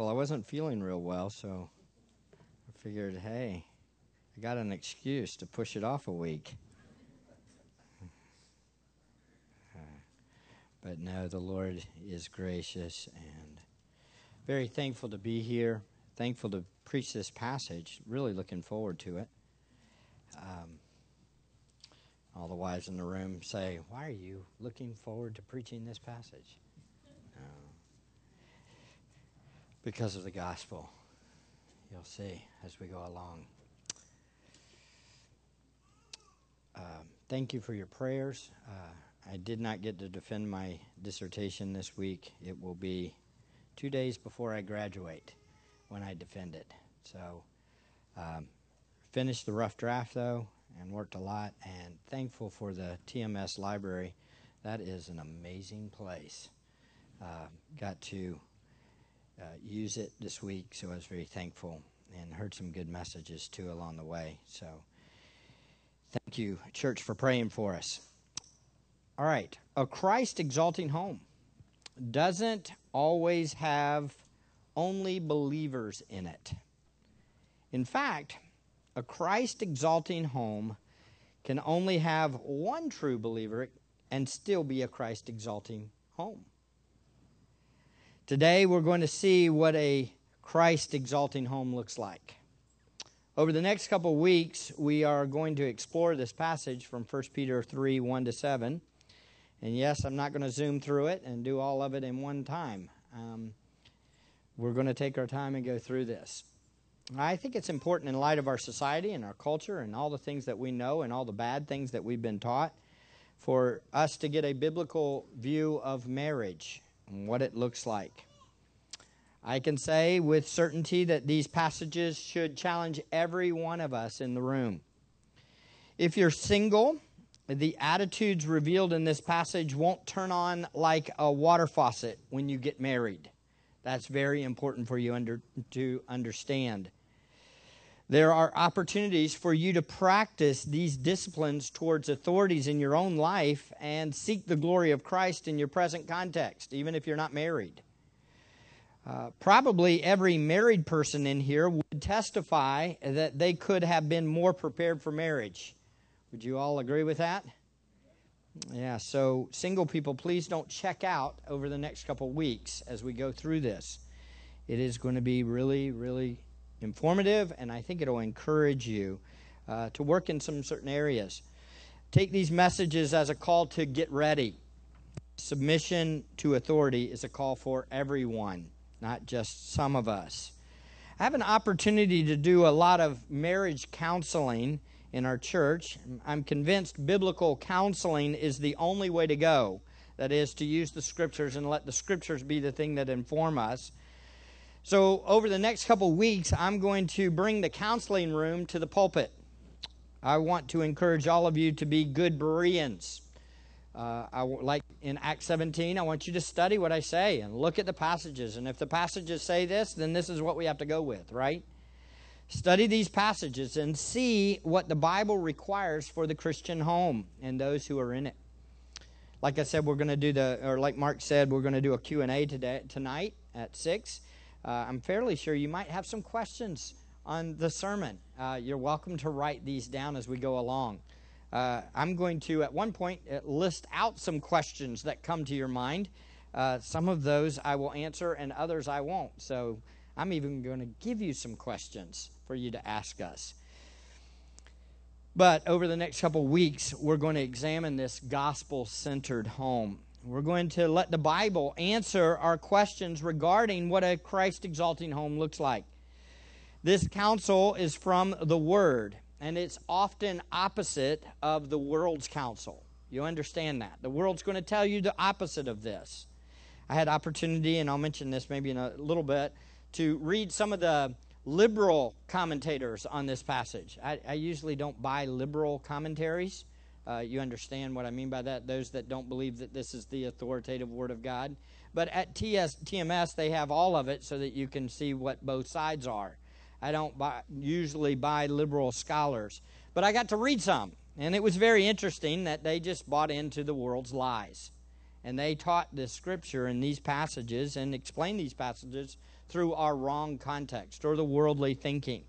Well, I wasn't feeling real well, so I figured, hey, I got an excuse to push it off a week. but no, the Lord is gracious and very thankful to be here. Thankful to preach this passage. Really looking forward to it. Um, all the wives in the room say, Why are you looking forward to preaching this passage? No. Because of the gospel. You'll see as we go along. Uh, thank you for your prayers. Uh, I did not get to defend my dissertation this week. It will be two days before I graduate when I defend it. So, um, finished the rough draft though and worked a lot and thankful for the TMS library. That is an amazing place. Uh, got to uh, use it this week, so I was very thankful and heard some good messages too along the way. So thank you, church, for praying for us. All right, a Christ exalting home doesn't always have only believers in it. In fact, a Christ exalting home can only have one true believer and still be a Christ exalting home. Today, we're going to see what a Christ exalting home looks like. Over the next couple weeks, we are going to explore this passage from 1 Peter 3 1 to 7. And yes, I'm not going to zoom through it and do all of it in one time. Um, we're going to take our time and go through this. I think it's important in light of our society and our culture and all the things that we know and all the bad things that we've been taught for us to get a biblical view of marriage and what it looks like. I can say with certainty that these passages should challenge every one of us in the room. If you're single, the attitudes revealed in this passage won't turn on like a water faucet when you get married. That's very important for you under, to understand. There are opportunities for you to practice these disciplines towards authorities in your own life and seek the glory of Christ in your present context, even if you're not married. Uh, probably every married person in here would testify that they could have been more prepared for marriage. Would you all agree with that? Yeah, so single people, please don't check out over the next couple weeks as we go through this. It is going to be really, really informative, and I think it'll encourage you uh, to work in some certain areas. Take these messages as a call to get ready. Submission to authority is a call for everyone, not just some of us. I have an opportunity to do a lot of marriage counseling in our church. I'm convinced biblical counseling is the only way to go. That is, to use the scriptures and let the scriptures be the thing that inform us. So, over the next couple weeks, I'm going to bring the counseling room to the pulpit. I want to encourage all of you to be good Bereans. Uh, I, like in Acts 17, I want you to study what I say and look at the passages. And if the passages say this, then this is what we have to go with, right? Study these passages and see what the Bible requires for the Christian home and those who are in it. Like I said, we're going to do the, or like Mark said, we're going to do a Q&A today, tonight at 6 uh, I'm fairly sure you might have some questions on the sermon. Uh, you're welcome to write these down as we go along. Uh, I'm going to, at one point, uh, list out some questions that come to your mind. Uh, some of those I will answer, and others I won't. So I'm even going to give you some questions for you to ask us. But over the next couple weeks, we're going to examine this gospel centered home. We're going to let the Bible answer our questions regarding what a Christ exalting home looks like. This counsel is from the Word, and it's often opposite of the world's counsel. You understand that. The world's going to tell you the opposite of this. I had opportunity, and I'll mention this maybe in a little bit, to read some of the liberal commentators on this passage. I, I usually don't buy liberal commentaries uh, you understand what I mean by that? Those that don't believe that this is the authoritative Word of God. But at TS, TMS, they have all of it so that you can see what both sides are. I don't buy, usually buy liberal scholars, but I got to read some. And it was very interesting that they just bought into the world's lies. And they taught the scripture in these passages and explained these passages through our wrong context or the worldly thinking.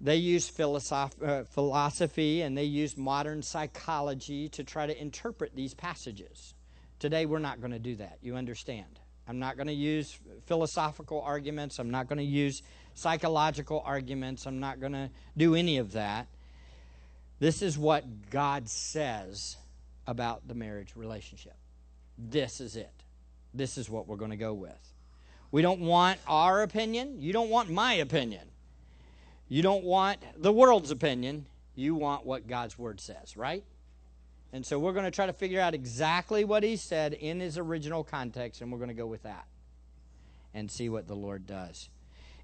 They use uh, philosophy and they use modern psychology to try to interpret these passages. Today, we're not going to do that. You understand? I'm not going to use philosophical arguments. I'm not going to use psychological arguments. I'm not going to do any of that. This is what God says about the marriage relationship. This is it. This is what we're going to go with. We don't want our opinion. You don't want my opinion. You don't want the world's opinion. You want what God's word says, right? And so we're going to try to figure out exactly what he said in his original context, and we're going to go with that and see what the Lord does.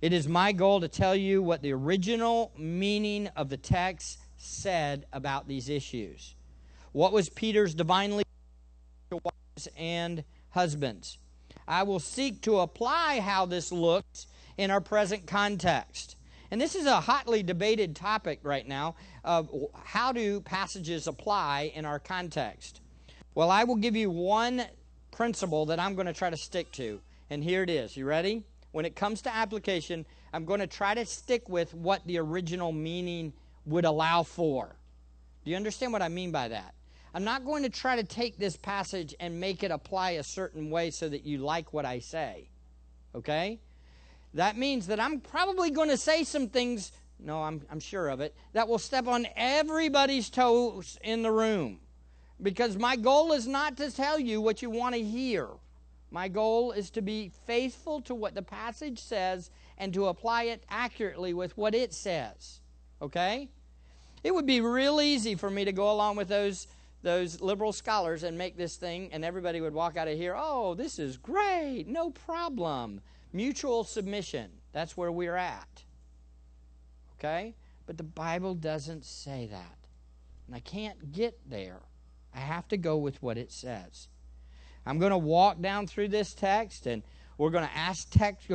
It is my goal to tell you what the original meaning of the text said about these issues. What was Peter's divinely wives and husbands? I will seek to apply how this looks in our present context. And this is a hotly debated topic right now of how do passages apply in our context. Well, I will give you one principle that I'm going to try to stick to. And here it is. You ready? When it comes to application, I'm going to try to stick with what the original meaning would allow for. Do you understand what I mean by that? I'm not going to try to take this passage and make it apply a certain way so that you like what I say. Okay? That means that I'm probably going to say some things, no, I'm, I'm sure of it, that will step on everybody's toes in the room. Because my goal is not to tell you what you want to hear. My goal is to be faithful to what the passage says and to apply it accurately with what it says. Okay? It would be real easy for me to go along with those those liberal scholars and make this thing and everybody would walk out of here, "Oh, this is great. No problem." Mutual submission. That's where we're at. Okay? But the Bible doesn't say that. And I can't get there. I have to go with what it says. I'm going to walk down through this text and we're going to ask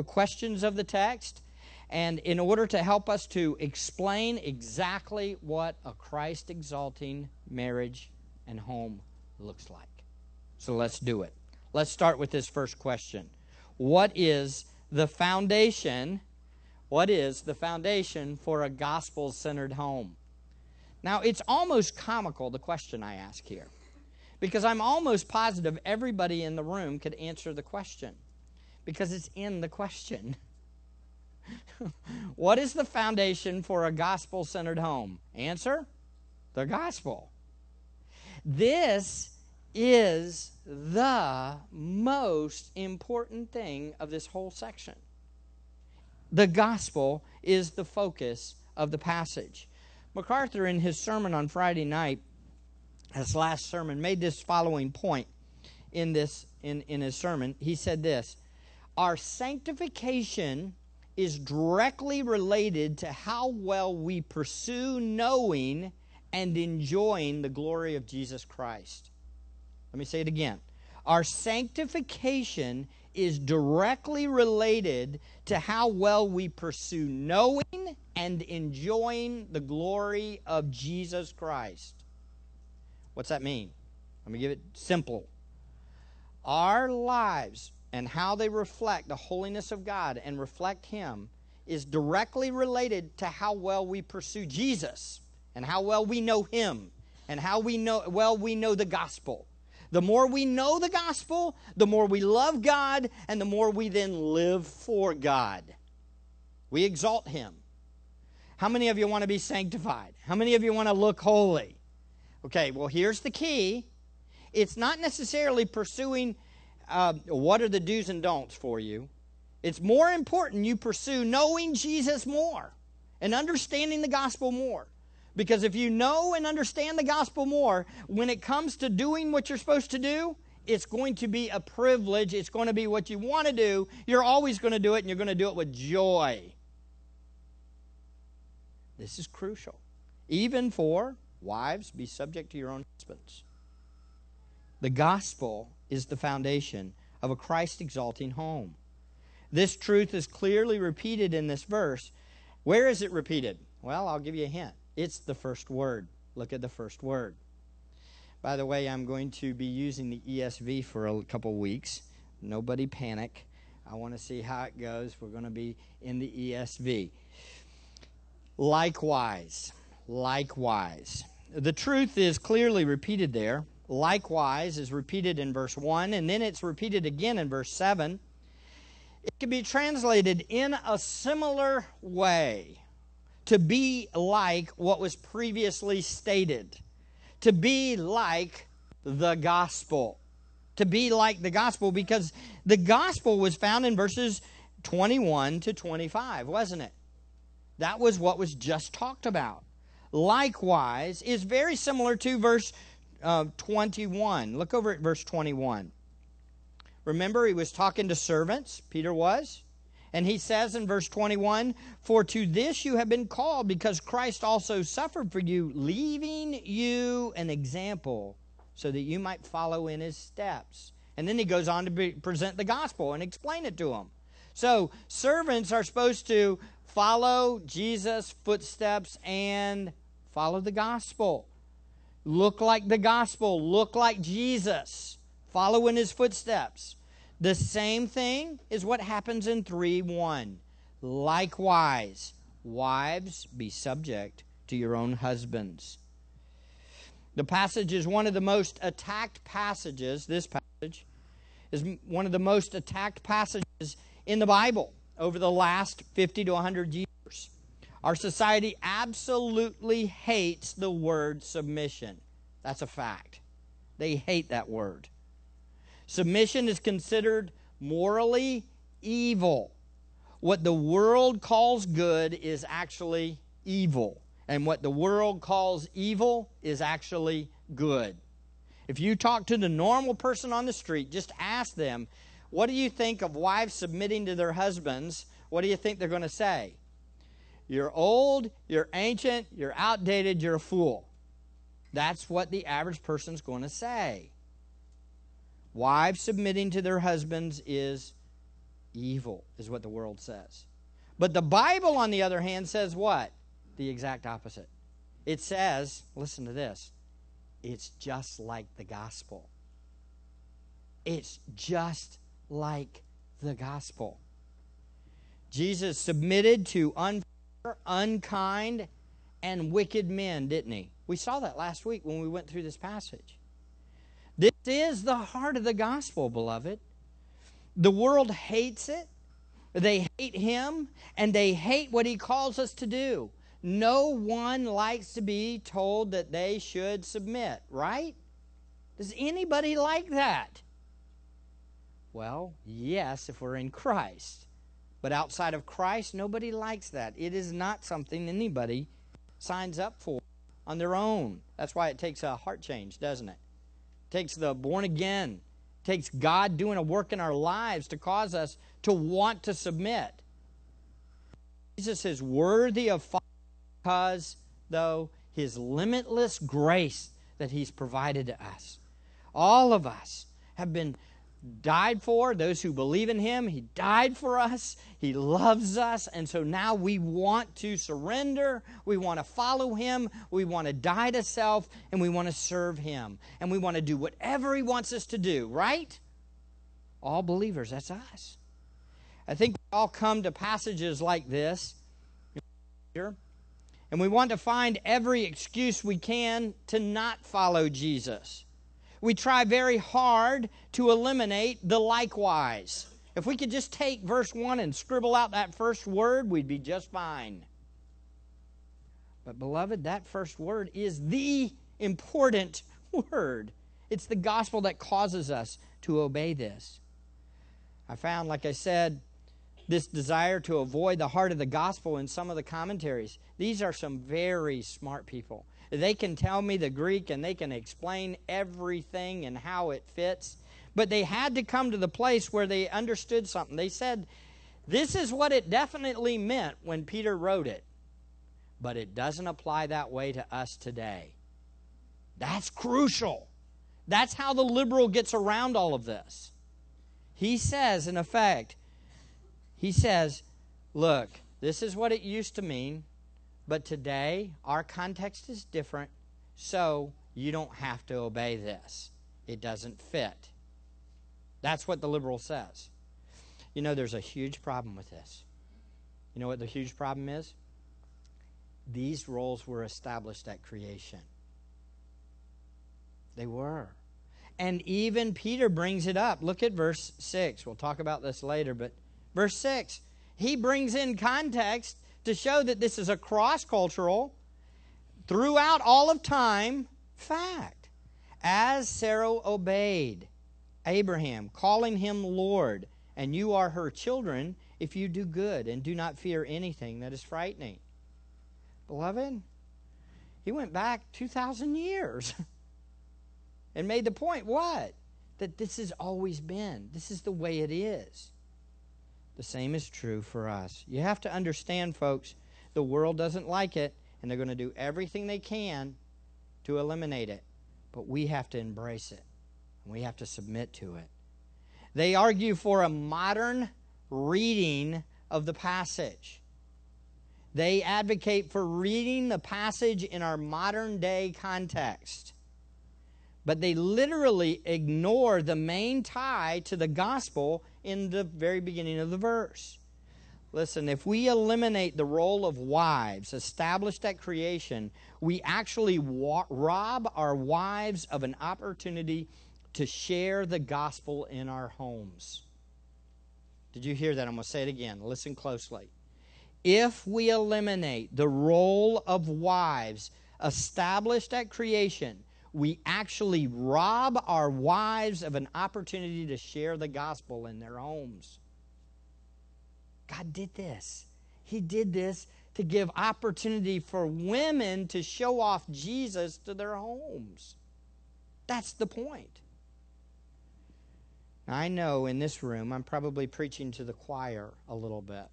questions of the text. And in order to help us to explain exactly what a Christ exalting marriage and home looks like. So let's do it. Let's start with this first question What is the foundation? What is the foundation for a gospel centered home? Now, it's almost comical, the question I ask here, because I'm almost positive everybody in the room could answer the question, because it's in the question. what is the foundation for a gospel centered home? Answer the gospel. This is the most important thing of this whole section. The gospel is the focus of the passage. MacArthur, in his sermon on Friday night, his last sermon, made this following point in this in, in his sermon. He said this Our sanctification is directly related to how well we pursue knowing and enjoying the glory of Jesus Christ. Let me say it again. Our sanctification is directly related to how well we pursue knowing and enjoying the glory of Jesus Christ. What's that mean? Let me give it simple. Our lives and how they reflect the holiness of God and reflect Him is directly related to how well we pursue Jesus and how well we know Him and how we know well we know the gospel. The more we know the gospel, the more we love God, and the more we then live for God. We exalt Him. How many of you want to be sanctified? How many of you want to look holy? Okay, well, here's the key it's not necessarily pursuing uh, what are the do's and don'ts for you. It's more important you pursue knowing Jesus more and understanding the gospel more. Because if you know and understand the gospel more, when it comes to doing what you're supposed to do, it's going to be a privilege. It's going to be what you want to do. You're always going to do it, and you're going to do it with joy. This is crucial. Even for wives, be subject to your own husbands. The gospel is the foundation of a Christ exalting home. This truth is clearly repeated in this verse. Where is it repeated? Well, I'll give you a hint. It's the first word. Look at the first word. By the way, I'm going to be using the ESV for a couple weeks. Nobody panic. I want to see how it goes. We're going to be in the ESV. Likewise, likewise. The truth is clearly repeated there. Likewise is repeated in verse 1, and then it's repeated again in verse 7. It can be translated in a similar way to be like what was previously stated, to be like the gospel. To be like the gospel, because the gospel was found in verses 21 to 25, wasn't it? That was what was just talked about. Likewise, is very similar to verse uh, 21. Look over at verse 21. Remember, he was talking to servants, Peter was. And he says in verse 21 For to this you have been called, because Christ also suffered for you, leaving you an example, so that you might follow in his steps. And then he goes on to be, present the gospel and explain it to them. So, servants are supposed to follow Jesus' footsteps and follow the gospel. Look like the gospel, look like Jesus, follow in his footsteps. The same thing is what happens in 3 1. Likewise, wives, be subject to your own husbands. The passage is one of the most attacked passages. This passage is one of the most attacked passages in the Bible over the last 50 to 100 years. Our society absolutely hates the word submission. That's a fact. They hate that word. Submission is considered morally evil. What the world calls good is actually evil. And what the world calls evil is actually good. If you talk to the normal person on the street, just ask them, what do you think of wives submitting to their husbands? What do you think they're going to say? You're old, you're ancient, you're outdated, you're a fool. That's what the average person's going to say. Wives submitting to their husbands is evil, is what the world says. But the Bible, on the other hand, says what? The exact opposite. It says, listen to this, it's just like the gospel. It's just like the gospel. Jesus submitted to unfair, unkind, and wicked men, didn't he? We saw that last week when we went through this passage. This is the heart of the gospel, beloved. The world hates it. They hate him, and they hate what he calls us to do. No one likes to be told that they should submit, right? Does anybody like that? Well, yes, if we're in Christ. But outside of Christ, nobody likes that. It is not something anybody signs up for on their own. That's why it takes a heart change, doesn't it? Takes the born again, takes God doing a work in our lives to cause us to want to submit. Jesus is worthy of because, though, his limitless grace that he's provided to us. All of us have been died for, those who believe in him. He died for us. He loves us. And so now we want to surrender. We want to follow him. We want to die to self and we want to serve him. And we want to do whatever he wants us to do, right? All believers, that's us. I think we all come to passages like this. And we want to find every excuse we can to not follow Jesus we try very hard to eliminate the likewise. If we could just take verse 1 and scribble out that first word, we'd be just fine. But, beloved, that first word is the important word. It's the gospel that causes us to obey this. I found, like I said, this desire to avoid the heart of the gospel in some of the commentaries. These are some very smart people. They can tell me the Greek and they can explain everything and how it fits. But they had to come to the place where they understood something. They said, This is what it definitely meant when Peter wrote it, but it doesn't apply that way to us today. That's crucial. That's how the liberal gets around all of this. He says, in effect, he says, Look, this is what it used to mean. But today, our context is different, so you don't have to obey this. It doesn't fit. That's what the liberal says. You know, there's a huge problem with this. You know what the huge problem is? These roles were established at creation. They were. And even Peter brings it up. Look at verse 6. We'll talk about this later, but verse 6, he brings in context to show that this is a cross cultural, throughout all of time fact. As Sarah obeyed Abraham, calling him Lord, and you are her children if you do good and do not fear anything that is frightening. Beloved, he went back 2,000 years and made the point what? That this has always been. This is the way it is. The same is true for us. You have to understand, folks, the world doesn't like it, and they're going to do everything they can to eliminate it. But we have to embrace it, and we have to submit to it. They argue for a modern reading of the passage. They advocate for reading the passage in our modern day context. But they literally ignore the main tie to the gospel in the very beginning of the verse. Listen, if we eliminate the role of wives established at creation, we actually wa- rob our wives of an opportunity to share the gospel in our homes. Did you hear that? I'm going to say it again. Listen closely. If we eliminate the role of wives established at creation, we actually rob our wives of an opportunity to share the gospel in their homes. God did this. He did this to give opportunity for women to show off Jesus to their homes. That's the point. Now, I know in this room I'm probably preaching to the choir a little bit.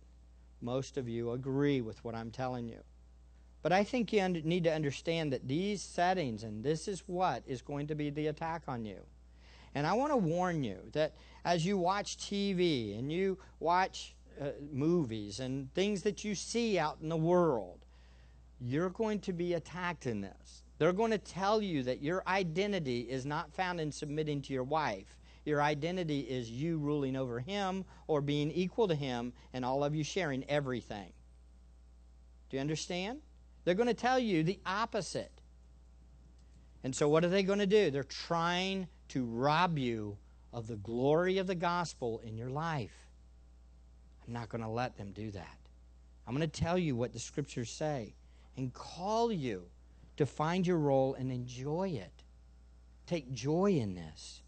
Most of you agree with what I'm telling you. But I think you need to understand that these settings, and this is what is going to be the attack on you. And I want to warn you that as you watch TV and you watch uh, movies and things that you see out in the world, you're going to be attacked in this. They're going to tell you that your identity is not found in submitting to your wife. Your identity is you ruling over him or being equal to him and all of you sharing everything. Do you understand? They're going to tell you the opposite. And so, what are they going to do? They're trying to rob you of the glory of the gospel in your life. I'm not going to let them do that. I'm going to tell you what the scriptures say and call you to find your role and enjoy it. Take joy in this.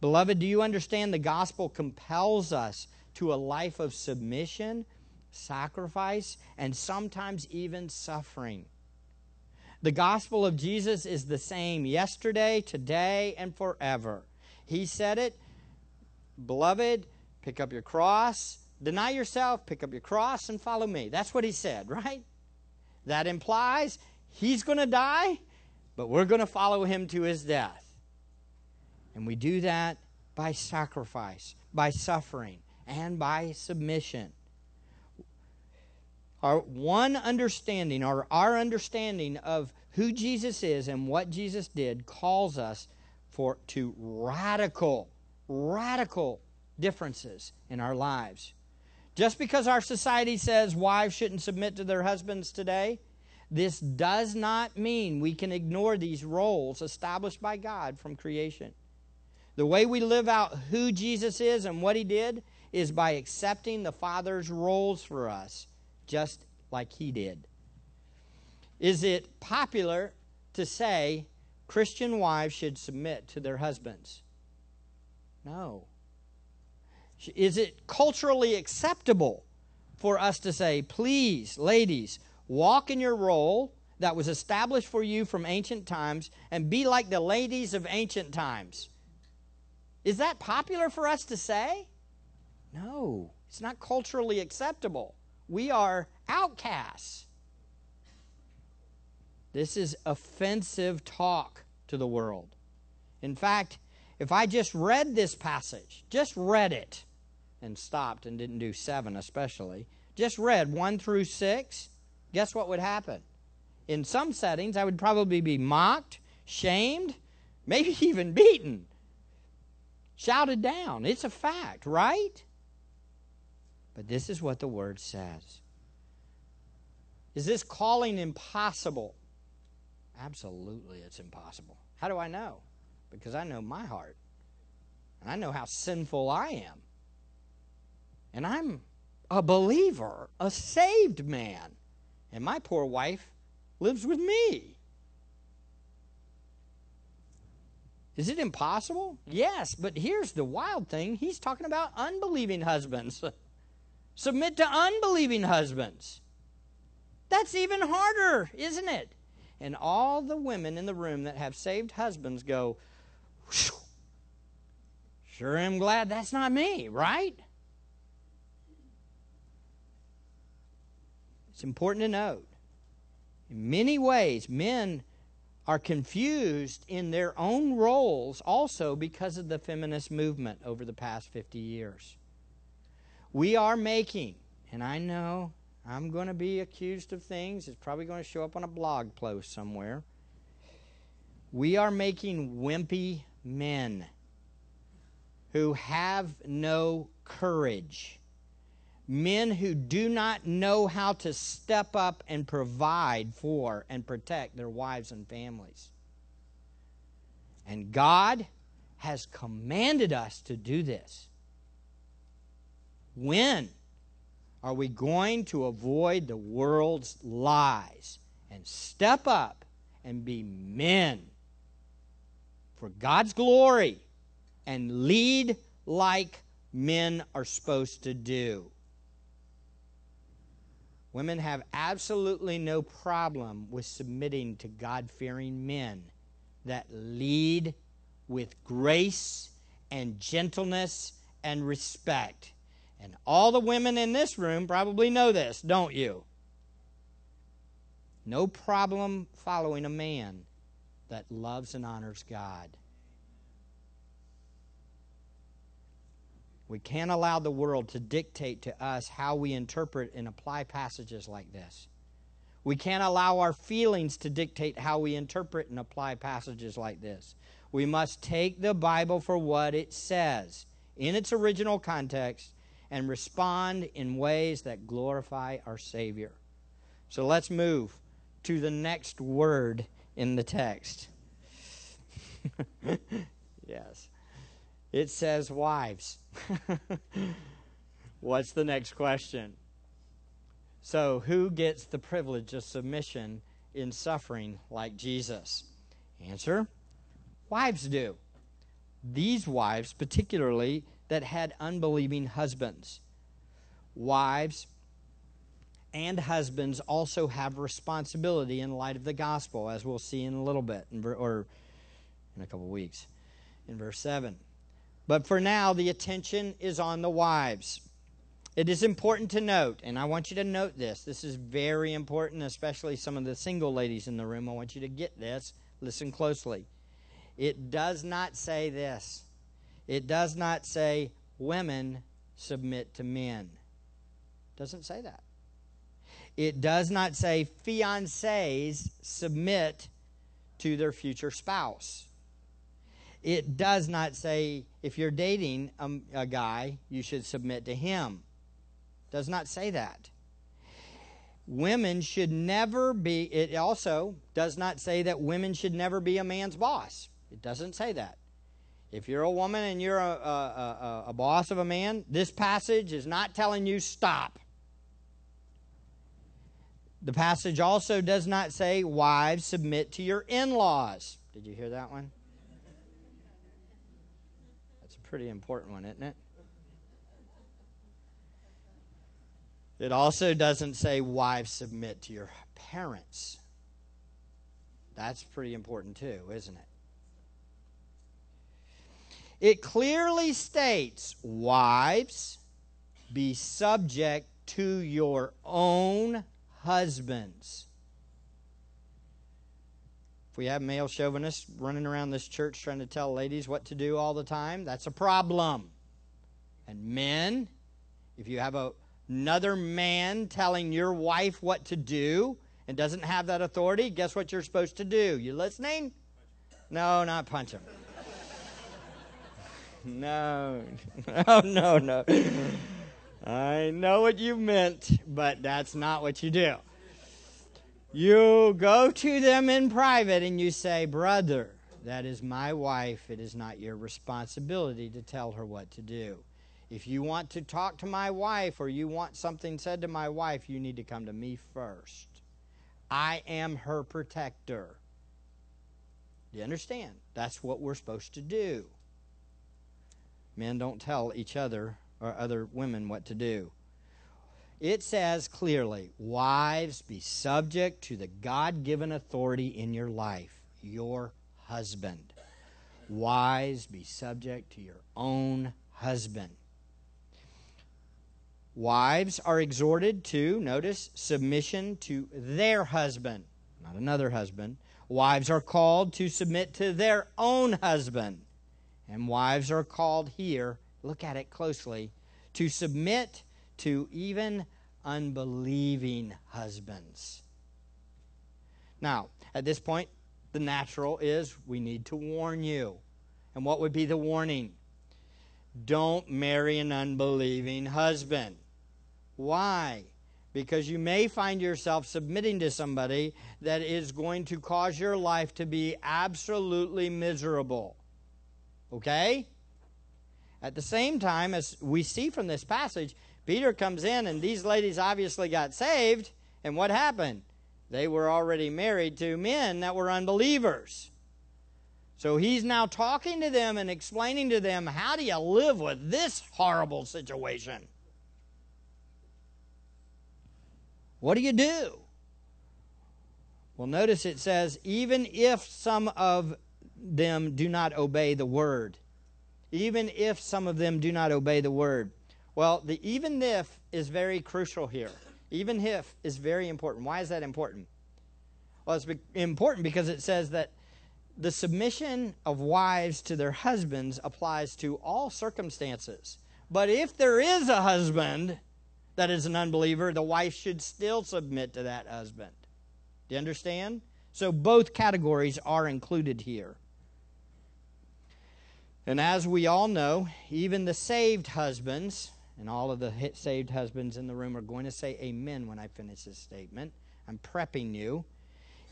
Beloved, do you understand the gospel compels us to a life of submission, sacrifice, and sometimes even suffering? The gospel of Jesus is the same yesterday, today, and forever. He said it, beloved, pick up your cross, Deny yourself, pick up your cross, and follow me. That's what he said, right? That implies he's going to die, but we're going to follow him to his death. And we do that by sacrifice, by suffering, and by submission. Our one understanding, or our understanding of who Jesus is and what Jesus did, calls us for to radical, radical differences in our lives. Just because our society says wives shouldn't submit to their husbands today, this does not mean we can ignore these roles established by God from creation. The way we live out who Jesus is and what he did is by accepting the Father's roles for us, just like he did. Is it popular to say Christian wives should submit to their husbands? No. Is it culturally acceptable for us to say, please, ladies, walk in your role that was established for you from ancient times and be like the ladies of ancient times? Is that popular for us to say? No, it's not culturally acceptable. We are outcasts. This is offensive talk to the world. In fact, if I just read this passage, just read it, and stopped and didn't do seven especially, just read one through six, guess what would happen? In some settings, I would probably be mocked, shamed, maybe even beaten, shouted down. It's a fact, right? But this is what the word says. Is this calling impossible? Absolutely, it's impossible. How do I know? Because I know my heart. And I know how sinful I am. And I'm a believer, a saved man. And my poor wife lives with me. Is it impossible? Yes, but here's the wild thing. He's talking about unbelieving husbands. Submit to unbelieving husbands. That's even harder, isn't it? And all the women in the room that have saved husbands go, sure am glad that's not me, right? It's important to note. In many ways, men are confused in their own roles also because of the feminist movement over the past 50 years. We are making, and I know I'm going to be accused of things, it's probably going to show up on a blog post somewhere. We are making wimpy men who have no courage men who do not know how to step up and provide for and protect their wives and families. And God has commanded us to do this. When are we going to avoid the world's lies and step up and be men for God's glory and lead like men are supposed to do? Women have absolutely no problem with submitting to God fearing men that lead with grace and gentleness and respect. And all the women in this room probably know this, don't you? No problem following a man that loves and honors God. We can't allow the world to dictate to us how we interpret and apply passages like this. We can't allow our feelings to dictate how we interpret and apply passages like this. We must take the Bible for what it says in its original context and respond in ways that glorify our Savior. So let's move to the next word in the text. yes. It says wives. What's the next question? So, who gets the privilege of submission in suffering like Jesus? Answer Wives do. These wives, particularly, that had unbelieving husbands. Wives and husbands also have responsibility in light of the gospel, as we'll see in a little bit, or in a couple of weeks, in verse 7. But for now, the attention is on the wives. It is important to note, and I want you to note this. This is very important, especially some of the single ladies in the room. I want you to get this. Listen closely. It does not say this. It does not say women submit to men. It doesn't say that. It does not say fiancés submit to their future spouse. It does not say if you're dating a, a guy, you should submit to him. It does not say that. Women should never be, it also does not say that women should never be a man's boss. It doesn't say that. If you're a woman and you're a, a, a, a boss of a man, this passage is not telling you stop. The passage also does not say, Wives, submit to your in laws. Did you hear that one? That's a pretty important one, isn't it? It also doesn't say wives submit to your parents. That's pretty important too, isn't it? It clearly states, wives, be subject to your own husbands If we have male chauvinists running around this church trying to tell ladies what to do all the time, that's a problem. And men, if you have a, another man telling your wife what to do and doesn't have that authority, guess what you're supposed to do? You listening? No, not punch him. No. Oh, no, no. I know what you meant, but that's not what you do. You go to them in private and you say, Brother, that is my wife. It is not your responsibility to tell her what to do. If you want to talk to my wife or you want something said to my wife, you need to come to me first. I am her protector. Do you understand? That's what we're supposed to do. Men don't tell each other or other women what to do. It says clearly, Wives, be subject to the God given authority in your life, your husband. Wives, be subject to your own husband. Wives are exhorted to, notice, submission to their husband, not another husband. Wives are called to submit to their own husband. And wives are called here, look at it closely, to submit to even unbelieving husbands. Now, at this point, the natural is we need to warn you. And what would be the warning? Don't marry an unbelieving husband. Why? Because you may find yourself submitting to somebody that is going to cause your life to be absolutely miserable. Okay? At the same time, as we see from this passage, Peter comes in and these ladies obviously got saved. And what happened? They were already married to men that were unbelievers. So he's now talking to them and explaining to them how do you live with this horrible situation? What do you do? Well, notice it says, even if some of them do not obey the word. Even if some of them do not obey the word. Well, the even if is very crucial here. Even if is very important. Why is that important? Well, it's important because it says that the submission of wives to their husbands applies to all circumstances. But if there is a husband that is an unbeliever, the wife should still submit to that husband. Do you understand? So both categories are included here. And as we all know, even the saved husbands, and all of the saved husbands in the room are going to say amen when I finish this statement. I'm prepping you.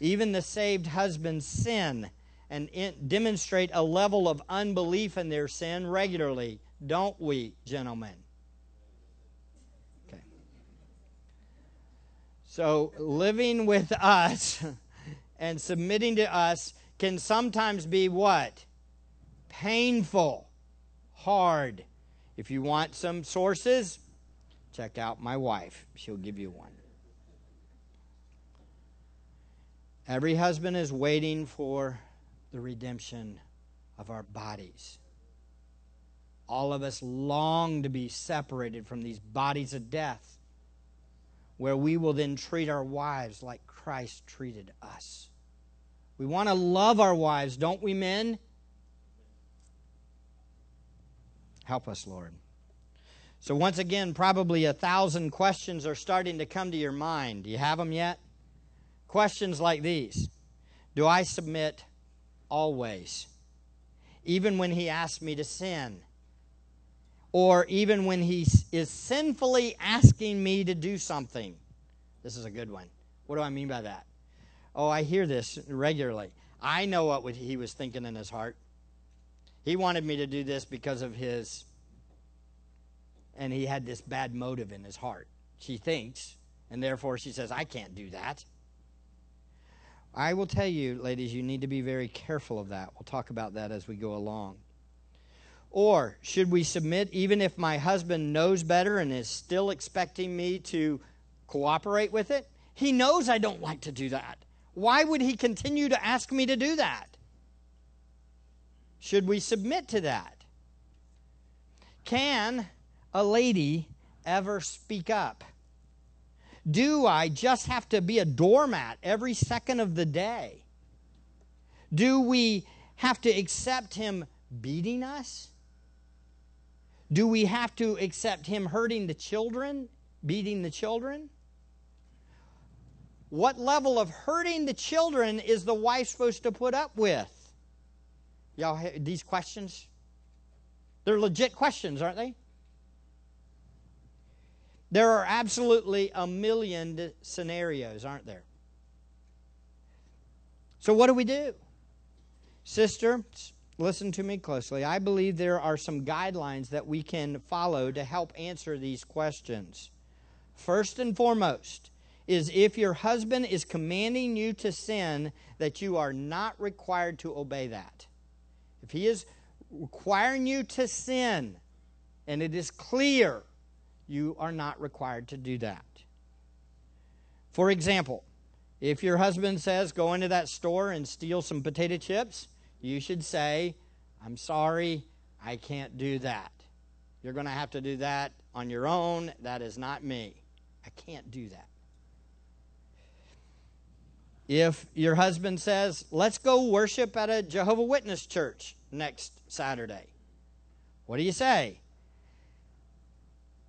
Even the saved husbands sin and demonstrate a level of unbelief in their sin regularly, don't we, gentlemen? Okay. So, living with us and submitting to us can sometimes be what? Painful, hard. If you want some sources, check out my wife. She'll give you one. Every husband is waiting for the redemption of our bodies. All of us long to be separated from these bodies of death, where we will then treat our wives like Christ treated us. We want to love our wives, don't we, men? Help us, Lord. So, once again, probably a thousand questions are starting to come to your mind. Do you have them yet? Questions like these Do I submit always? Even when he asks me to sin? Or even when he is sinfully asking me to do something? This is a good one. What do I mean by that? Oh, I hear this regularly. I know what he was thinking in his heart. He wanted me to do this because of his, and he had this bad motive in his heart. She thinks, and therefore she says, I can't do that. I will tell you, ladies, you need to be very careful of that. We'll talk about that as we go along. Or should we submit even if my husband knows better and is still expecting me to cooperate with it? He knows I don't like to do that. Why would he continue to ask me to do that? Should we submit to that? Can a lady ever speak up? Do I just have to be a doormat every second of the day? Do we have to accept him beating us? Do we have to accept him hurting the children, beating the children? What level of hurting the children is the wife supposed to put up with? Y'all, these questions? They're legit questions, aren't they? There are absolutely a million scenarios, aren't there? So, what do we do? Sister, listen to me closely. I believe there are some guidelines that we can follow to help answer these questions. First and foremost, is if your husband is commanding you to sin, that you are not required to obey that. If he is requiring you to sin, and it is clear, you are not required to do that. For example, if your husband says, go into that store and steal some potato chips, you should say, I'm sorry, I can't do that. You're going to have to do that on your own. That is not me. I can't do that. If your husband says, let's go worship at a Jehovah Witness church next Saturday, what do you say?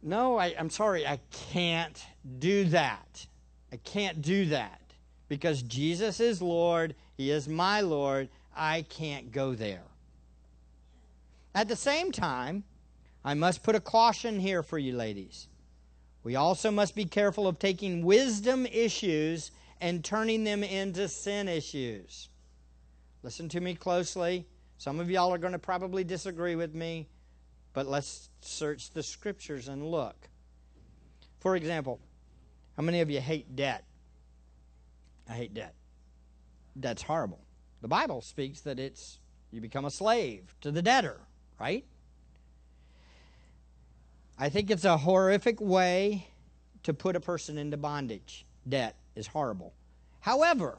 No, I, I'm sorry, I can't do that. I can't do that because Jesus is Lord, He is my Lord. I can't go there. At the same time, I must put a caution here for you ladies. We also must be careful of taking wisdom issues and turning them into sin issues. Listen to me closely. Some of y'all are going to probably disagree with me, but let's search the scriptures and look. For example, how many of you hate debt? I hate debt. That's horrible. The Bible speaks that it's you become a slave to the debtor, right? I think it's a horrific way to put a person into bondage. Debt is horrible. However,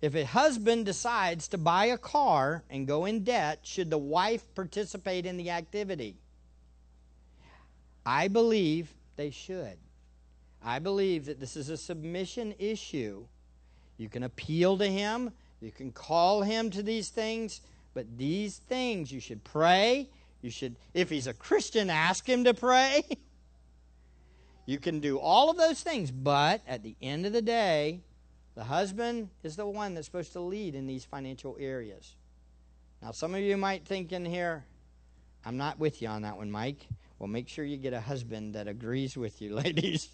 if a husband decides to buy a car and go in debt, should the wife participate in the activity? I believe they should. I believe that this is a submission issue. You can appeal to him, you can call him to these things, but these things you should pray. You should, if he's a Christian, ask him to pray. you can do all of those things, but at the end of the day, the husband is the one that's supposed to lead in these financial areas. Now, some of you might think in here, I'm not with you on that one, Mike. Well, make sure you get a husband that agrees with you, ladies,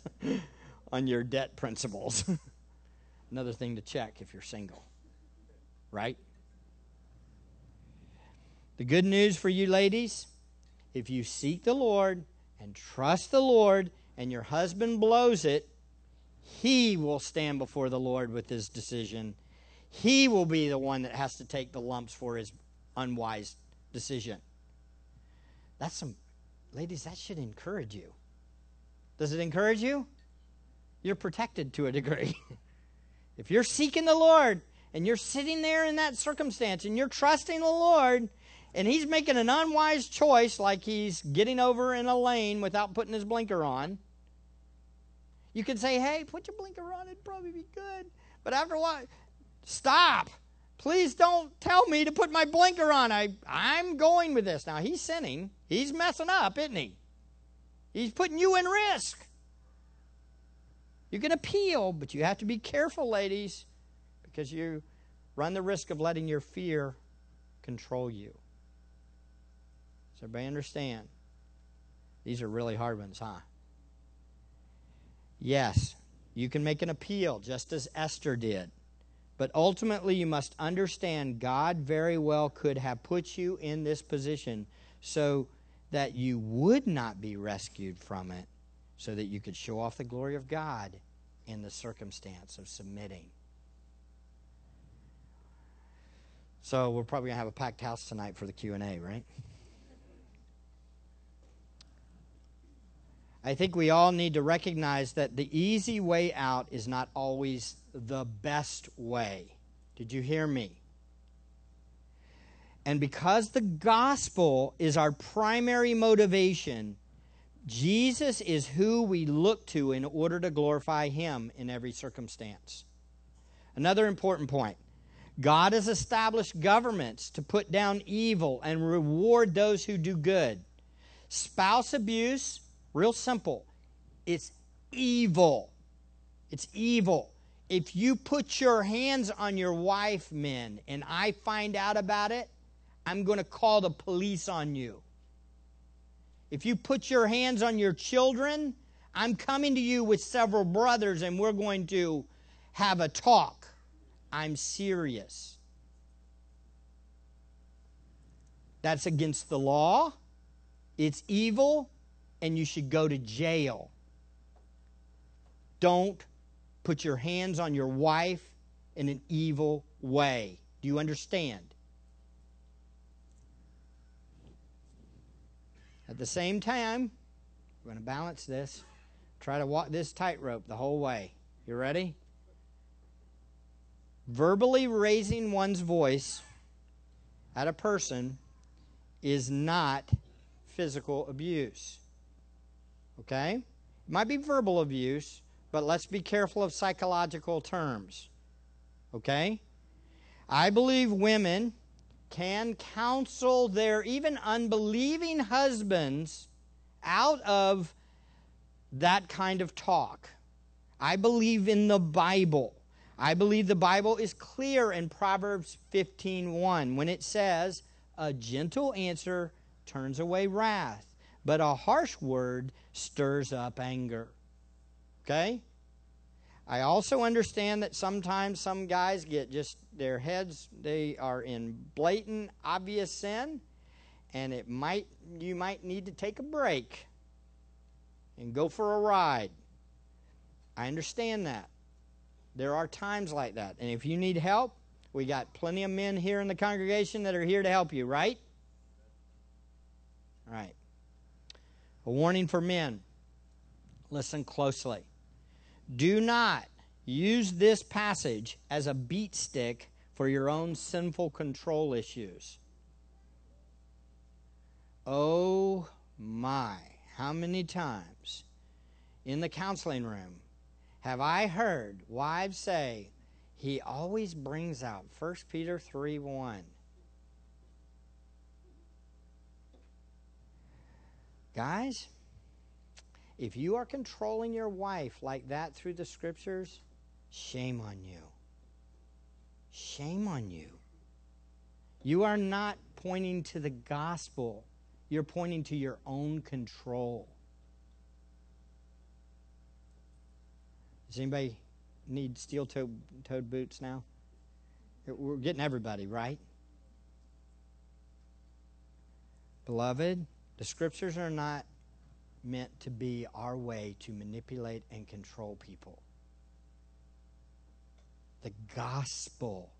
on your debt principles. Another thing to check if you're single, right? The good news for you ladies if you seek the Lord and trust the Lord and your husband blows it, he will stand before the Lord with his decision. He will be the one that has to take the lumps for his unwise decision. That's some, ladies, that should encourage you. Does it encourage you? You're protected to a degree. if you're seeking the Lord and you're sitting there in that circumstance and you're trusting the Lord, and he's making an unwise choice, like he's getting over in a lane without putting his blinker on. You could say, hey, put your blinker on, it'd probably be good. But after a while, stop. Please don't tell me to put my blinker on. I, I'm going with this. Now, he's sinning. He's messing up, isn't he? He's putting you in risk. You can appeal, but you have to be careful, ladies, because you run the risk of letting your fear control you. Does everybody understand? These are really hard ones, huh? Yes, you can make an appeal, just as Esther did. But ultimately, you must understand God very well could have put you in this position so that you would not be rescued from it, so that you could show off the glory of God in the circumstance of submitting. So we're probably going to have a packed house tonight for the Q&A, right? I think we all need to recognize that the easy way out is not always the best way. Did you hear me? And because the gospel is our primary motivation, Jesus is who we look to in order to glorify him in every circumstance. Another important point God has established governments to put down evil and reward those who do good. Spouse abuse Real simple. It's evil. It's evil. If you put your hands on your wife, men, and I find out about it, I'm going to call the police on you. If you put your hands on your children, I'm coming to you with several brothers and we're going to have a talk. I'm serious. That's against the law. It's evil, and you should go to jail. Don't put your hands on your wife in an evil way. Do you understand? At the same time, we're going to balance this. Try to walk this tightrope the whole way. You ready? Verbally raising one's voice at a person is not physical abuse. Okay? It might be verbal abuse, but let's be careful of psychological terms. Okay? I believe women can counsel their even unbelieving husbands out of that kind of talk. I believe in the Bible. I believe the Bible is clear in Proverbs 15:1 when it says, "A gentle answer turns away wrath, but a harsh word stirs up anger." Okay? I also understand that sometimes some guys get just their heads they are in blatant obvious sin and it might you might need to take a break and go for a ride. I understand that. There are times like that. And if you need help, we got plenty of men here in the congregation that are here to help you, right? All right. A warning for men. Listen closely. Do not use this passage as a beat stick for your own sinful control issues. Oh my, how many times in the counseling room have I heard wives say, he always brings out 1 Peter 3 1. Guys, if you are controlling your wife like that through the scriptures, shame on you. Shame on you. You are not pointing to the gospel, you're pointing to your own control. Does anybody need steel toed boots now? We're getting everybody, right? Beloved, the scriptures are not meant to be our way to manipulate and control people. The gospel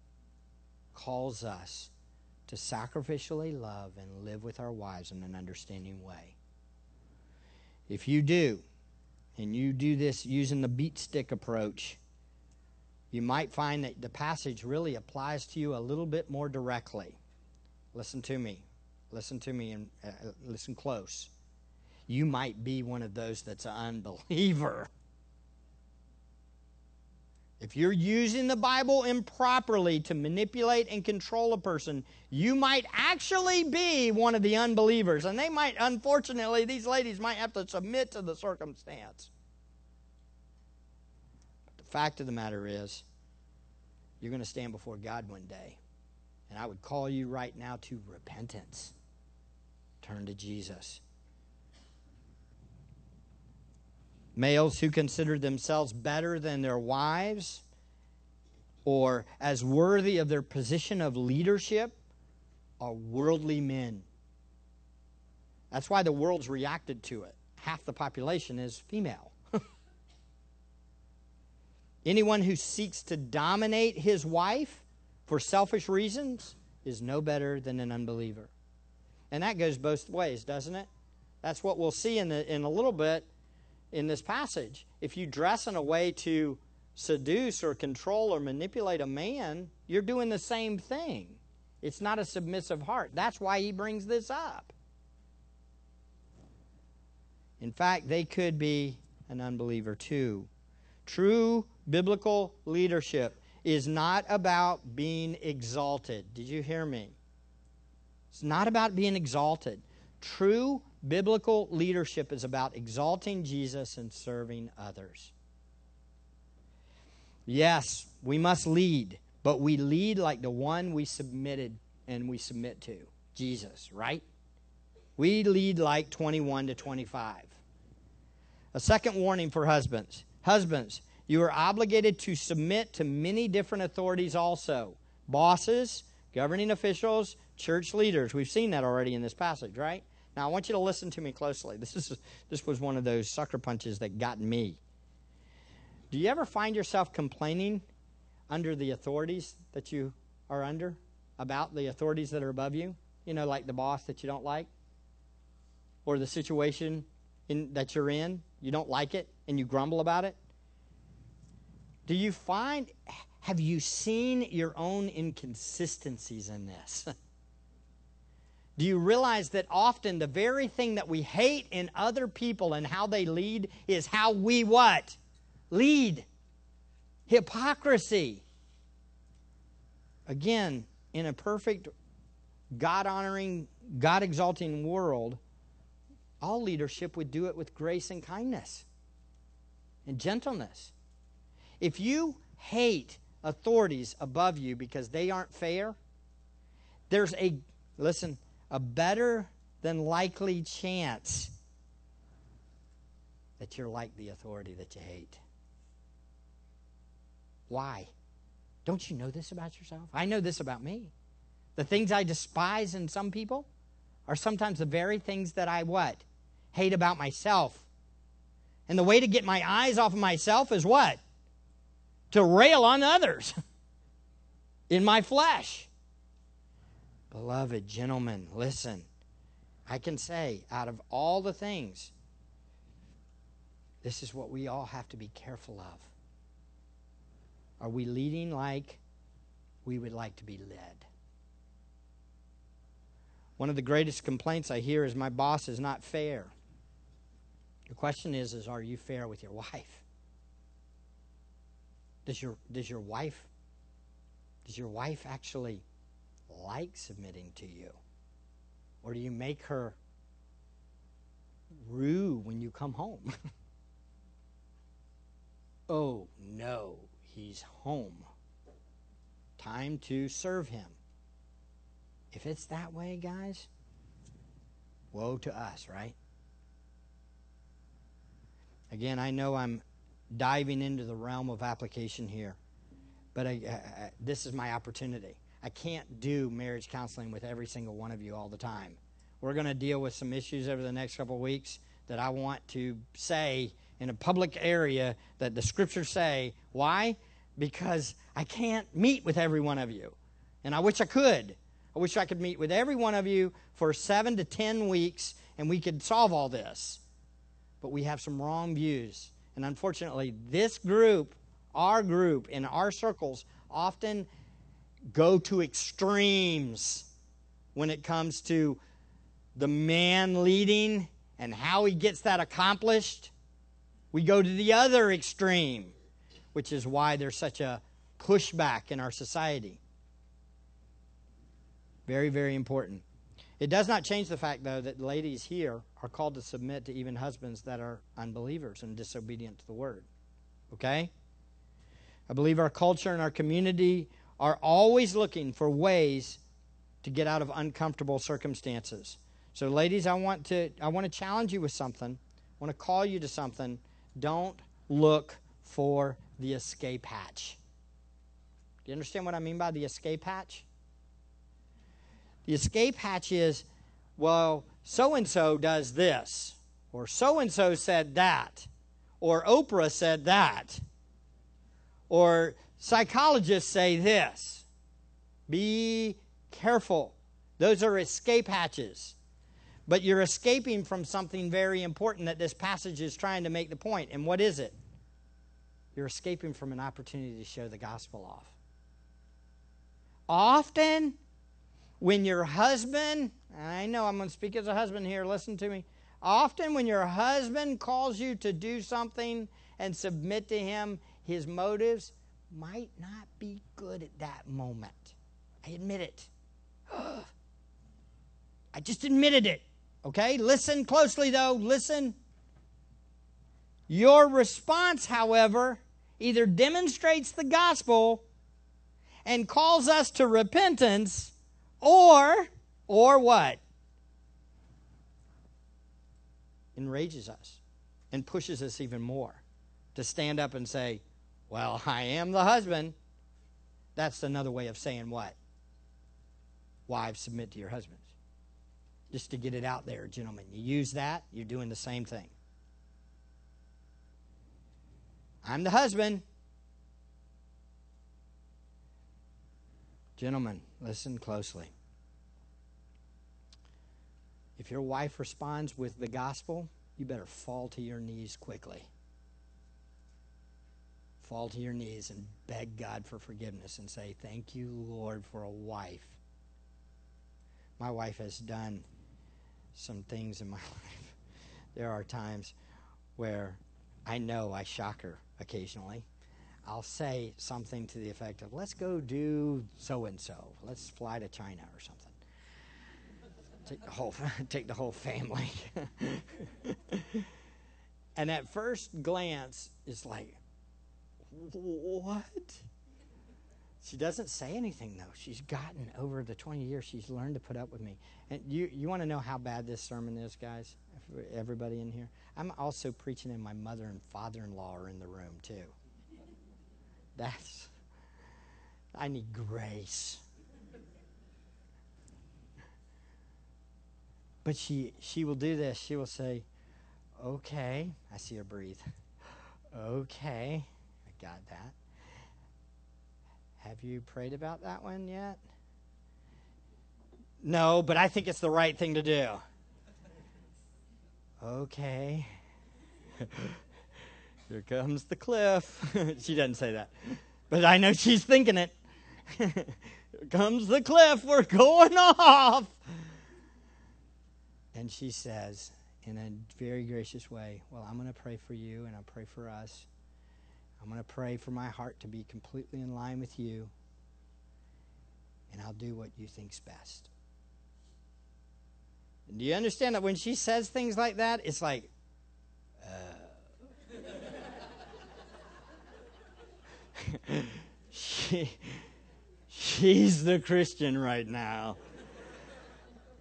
calls us to sacrificially love and live with our wives in an understanding way. If you do, and you do this using the beat stick approach, you might find that the passage really applies to you a little bit more directly. Listen to me. Listen to me and uh, listen close you might be one of those that's an unbeliever. If you're using the Bible improperly to manipulate and control a person, you might actually be one of the unbelievers. And they might, unfortunately, these ladies might have to submit to the circumstance. But the fact of the matter is, you're going to stand before God one day. And I would call you right now to repentance. Turn to Jesus. Males who consider themselves better than their wives or as worthy of their position of leadership are worldly men. That's why the world's reacted to it. Half the population is female. Anyone who seeks to dominate his wife for selfish reasons is no better than an unbeliever. And that goes both ways, doesn't it? That's what we'll see in, the, in a little bit in this passage. If you dress in a way to seduce or control or manipulate a man, you're doing the same thing. It's not a submissive heart. That's why he brings this up. In fact, they could be an unbeliever too. True biblical leadership is not about being exalted. Did you hear me? It's not about being exalted. True Biblical leadership is about exalting Jesus and serving others. Yes, we must lead, but we lead like the one we submitted and we submit to Jesus, right? We lead like 21 to 25. A second warning for husbands. Husbands, you are obligated to submit to many different authorities also bosses, governing officials, church leaders. We've seen that already in this passage, right? Now, I want you to listen to me closely. This, is, this was one of those sucker punches that got me. Do you ever find yourself complaining under the authorities that you are under about the authorities that are above you? You know, like the boss that you don't like? Or the situation in, that you're in, you don't like it, and you grumble about it? Do you find, have you seen your own inconsistencies in this? Do you realize that often the very thing that we hate in other people and how they lead is how we what? Lead. Hypocrisy. Again, in a perfect, God honoring, God exalting world, all leadership would do it with grace and kindness and gentleness. If you hate authorities above you because they aren't fair, there's a, listen, a better than likely chance that you're like the authority that you hate. Why? Don't you know this about yourself? I know this about me. The things I despise in some people are sometimes the very things that I what? Hate about myself. And the way to get my eyes off of myself is what? To rail on others in my flesh. Beloved gentlemen, listen. I can say, out of all the things, this is what we all have to be careful of. Are we leading like we would like to be led? One of the greatest complaints I hear is my boss is not fair. The question is, is are you fair with your wife? Does your does your wife does your wife actually like submitting to you? Or do you make her rue when you come home? oh, no, he's home. Time to serve him. If it's that way, guys, woe to us, right? Again, I know I'm diving into the realm of application here, but I, this is my opportunity. I can't do marriage counseling with every single one of you all the time. We're going to deal with some issues over the next couple of weeks that I want to say in a public area that the scriptures say. Why? Because I can't meet with every one of you. And I wish I could. I wish I could meet with every one of you for seven to ten weeks and we could solve all this. But we have some wrong views. And unfortunately, this group, our group, in our circles, often go to extremes when it comes to the man leading and how he gets that accomplished. We go to the other extreme, which is why there's such a pushback in our society. Very, very important. It does not change the fact, though, that ladies here are called to submit to even husbands that are unbelievers and disobedient to the word. Okay? I believe our culture and our community are always looking for ways to get out of uncomfortable circumstances. So, ladies, I want to I want to challenge you with something. I want to call you to something. Don't look for the escape hatch. Do you understand what I mean by the escape hatch? The escape hatch is, well, so and so does this, or so and so said that, or Oprah said that, or Psychologists say this be careful. Those are escape hatches. But you're escaping from something very important that this passage is trying to make the point. And what is it? You're escaping from an opportunity to show the gospel off. Often, when your husband, I know I'm going to speak as a husband here, listen to me. Often, when your husband calls you to do something and submit to him, his motives might not be good at that moment. I admit it. I just admitted it. Okay? Listen closely, though. Listen. Your response, however, either demonstrates the gospel and calls us to repentance or or what enrages us and pushes us even more to stand up and say, Well, I am the husband. That's another way of saying what? Wives, submit to your husbands. Just to get it out there, gentlemen. You use that, you're doing the same thing. I'm the husband. Gentlemen, listen closely. If your wife responds with the gospel, you better fall to your knees quickly. Fall to your knees and beg God for forgiveness and say, Thank you, Lord, for a wife. My wife has done some things in my life. There are times where I know I shock her occasionally. I'll say something to the effect of, let's go do so and so. Let's fly to China or something. take the whole take the whole family. and at first glance it's like what? She doesn't say anything though. She's gotten over the 20 years she's learned to put up with me. And you you want to know how bad this sermon is, guys? Everybody in here. I'm also preaching and my mother and father-in-law are in the room too. That's, I need grace. But she, she will do this. She will say, okay. I see her breathe. Okay. I got that. Have you prayed about that one yet? No, but I think it's the right thing to do. Okay. Here comes the cliff. she doesn't say that. But I know she's thinking it. Here comes the cliff. We're going off. And she says, in a very gracious way, Well, I'm going to pray for you and I'll pray for us. I'm going to pray for my heart to be completely in line with you. And I'll do what you think's best. And do you understand that when she says things like that, it's like, uh. she, she's the Christian right now.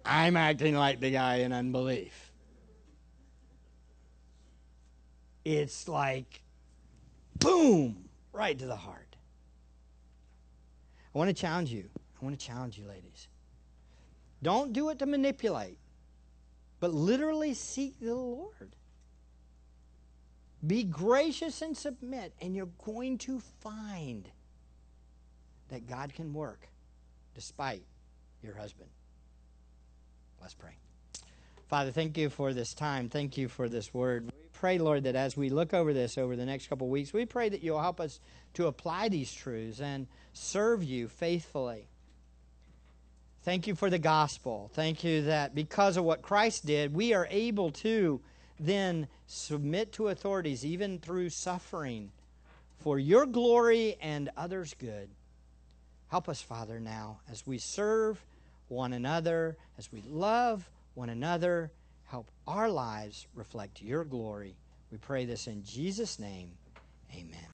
I'm acting like the guy in unbelief. It's like, boom, right to the heart. I want to challenge you. I want to challenge you, ladies. Don't do it to manipulate, but literally seek the Lord. Be gracious and submit, and you're going to find that God can work despite your husband. Let's pray. Father, thank you for this time. Thank you for this word. Pray, Lord, that as we look over this over the next couple weeks, we pray that you'll help us to apply these truths and serve you faithfully. Thank you for the gospel. Thank you that because of what Christ did, we are able to then submit to authorities, even through suffering, for your glory and others' good. Help us, Father, now as we serve one another, as we love one another. Help our lives reflect your glory. We pray this in Jesus' name. Amen.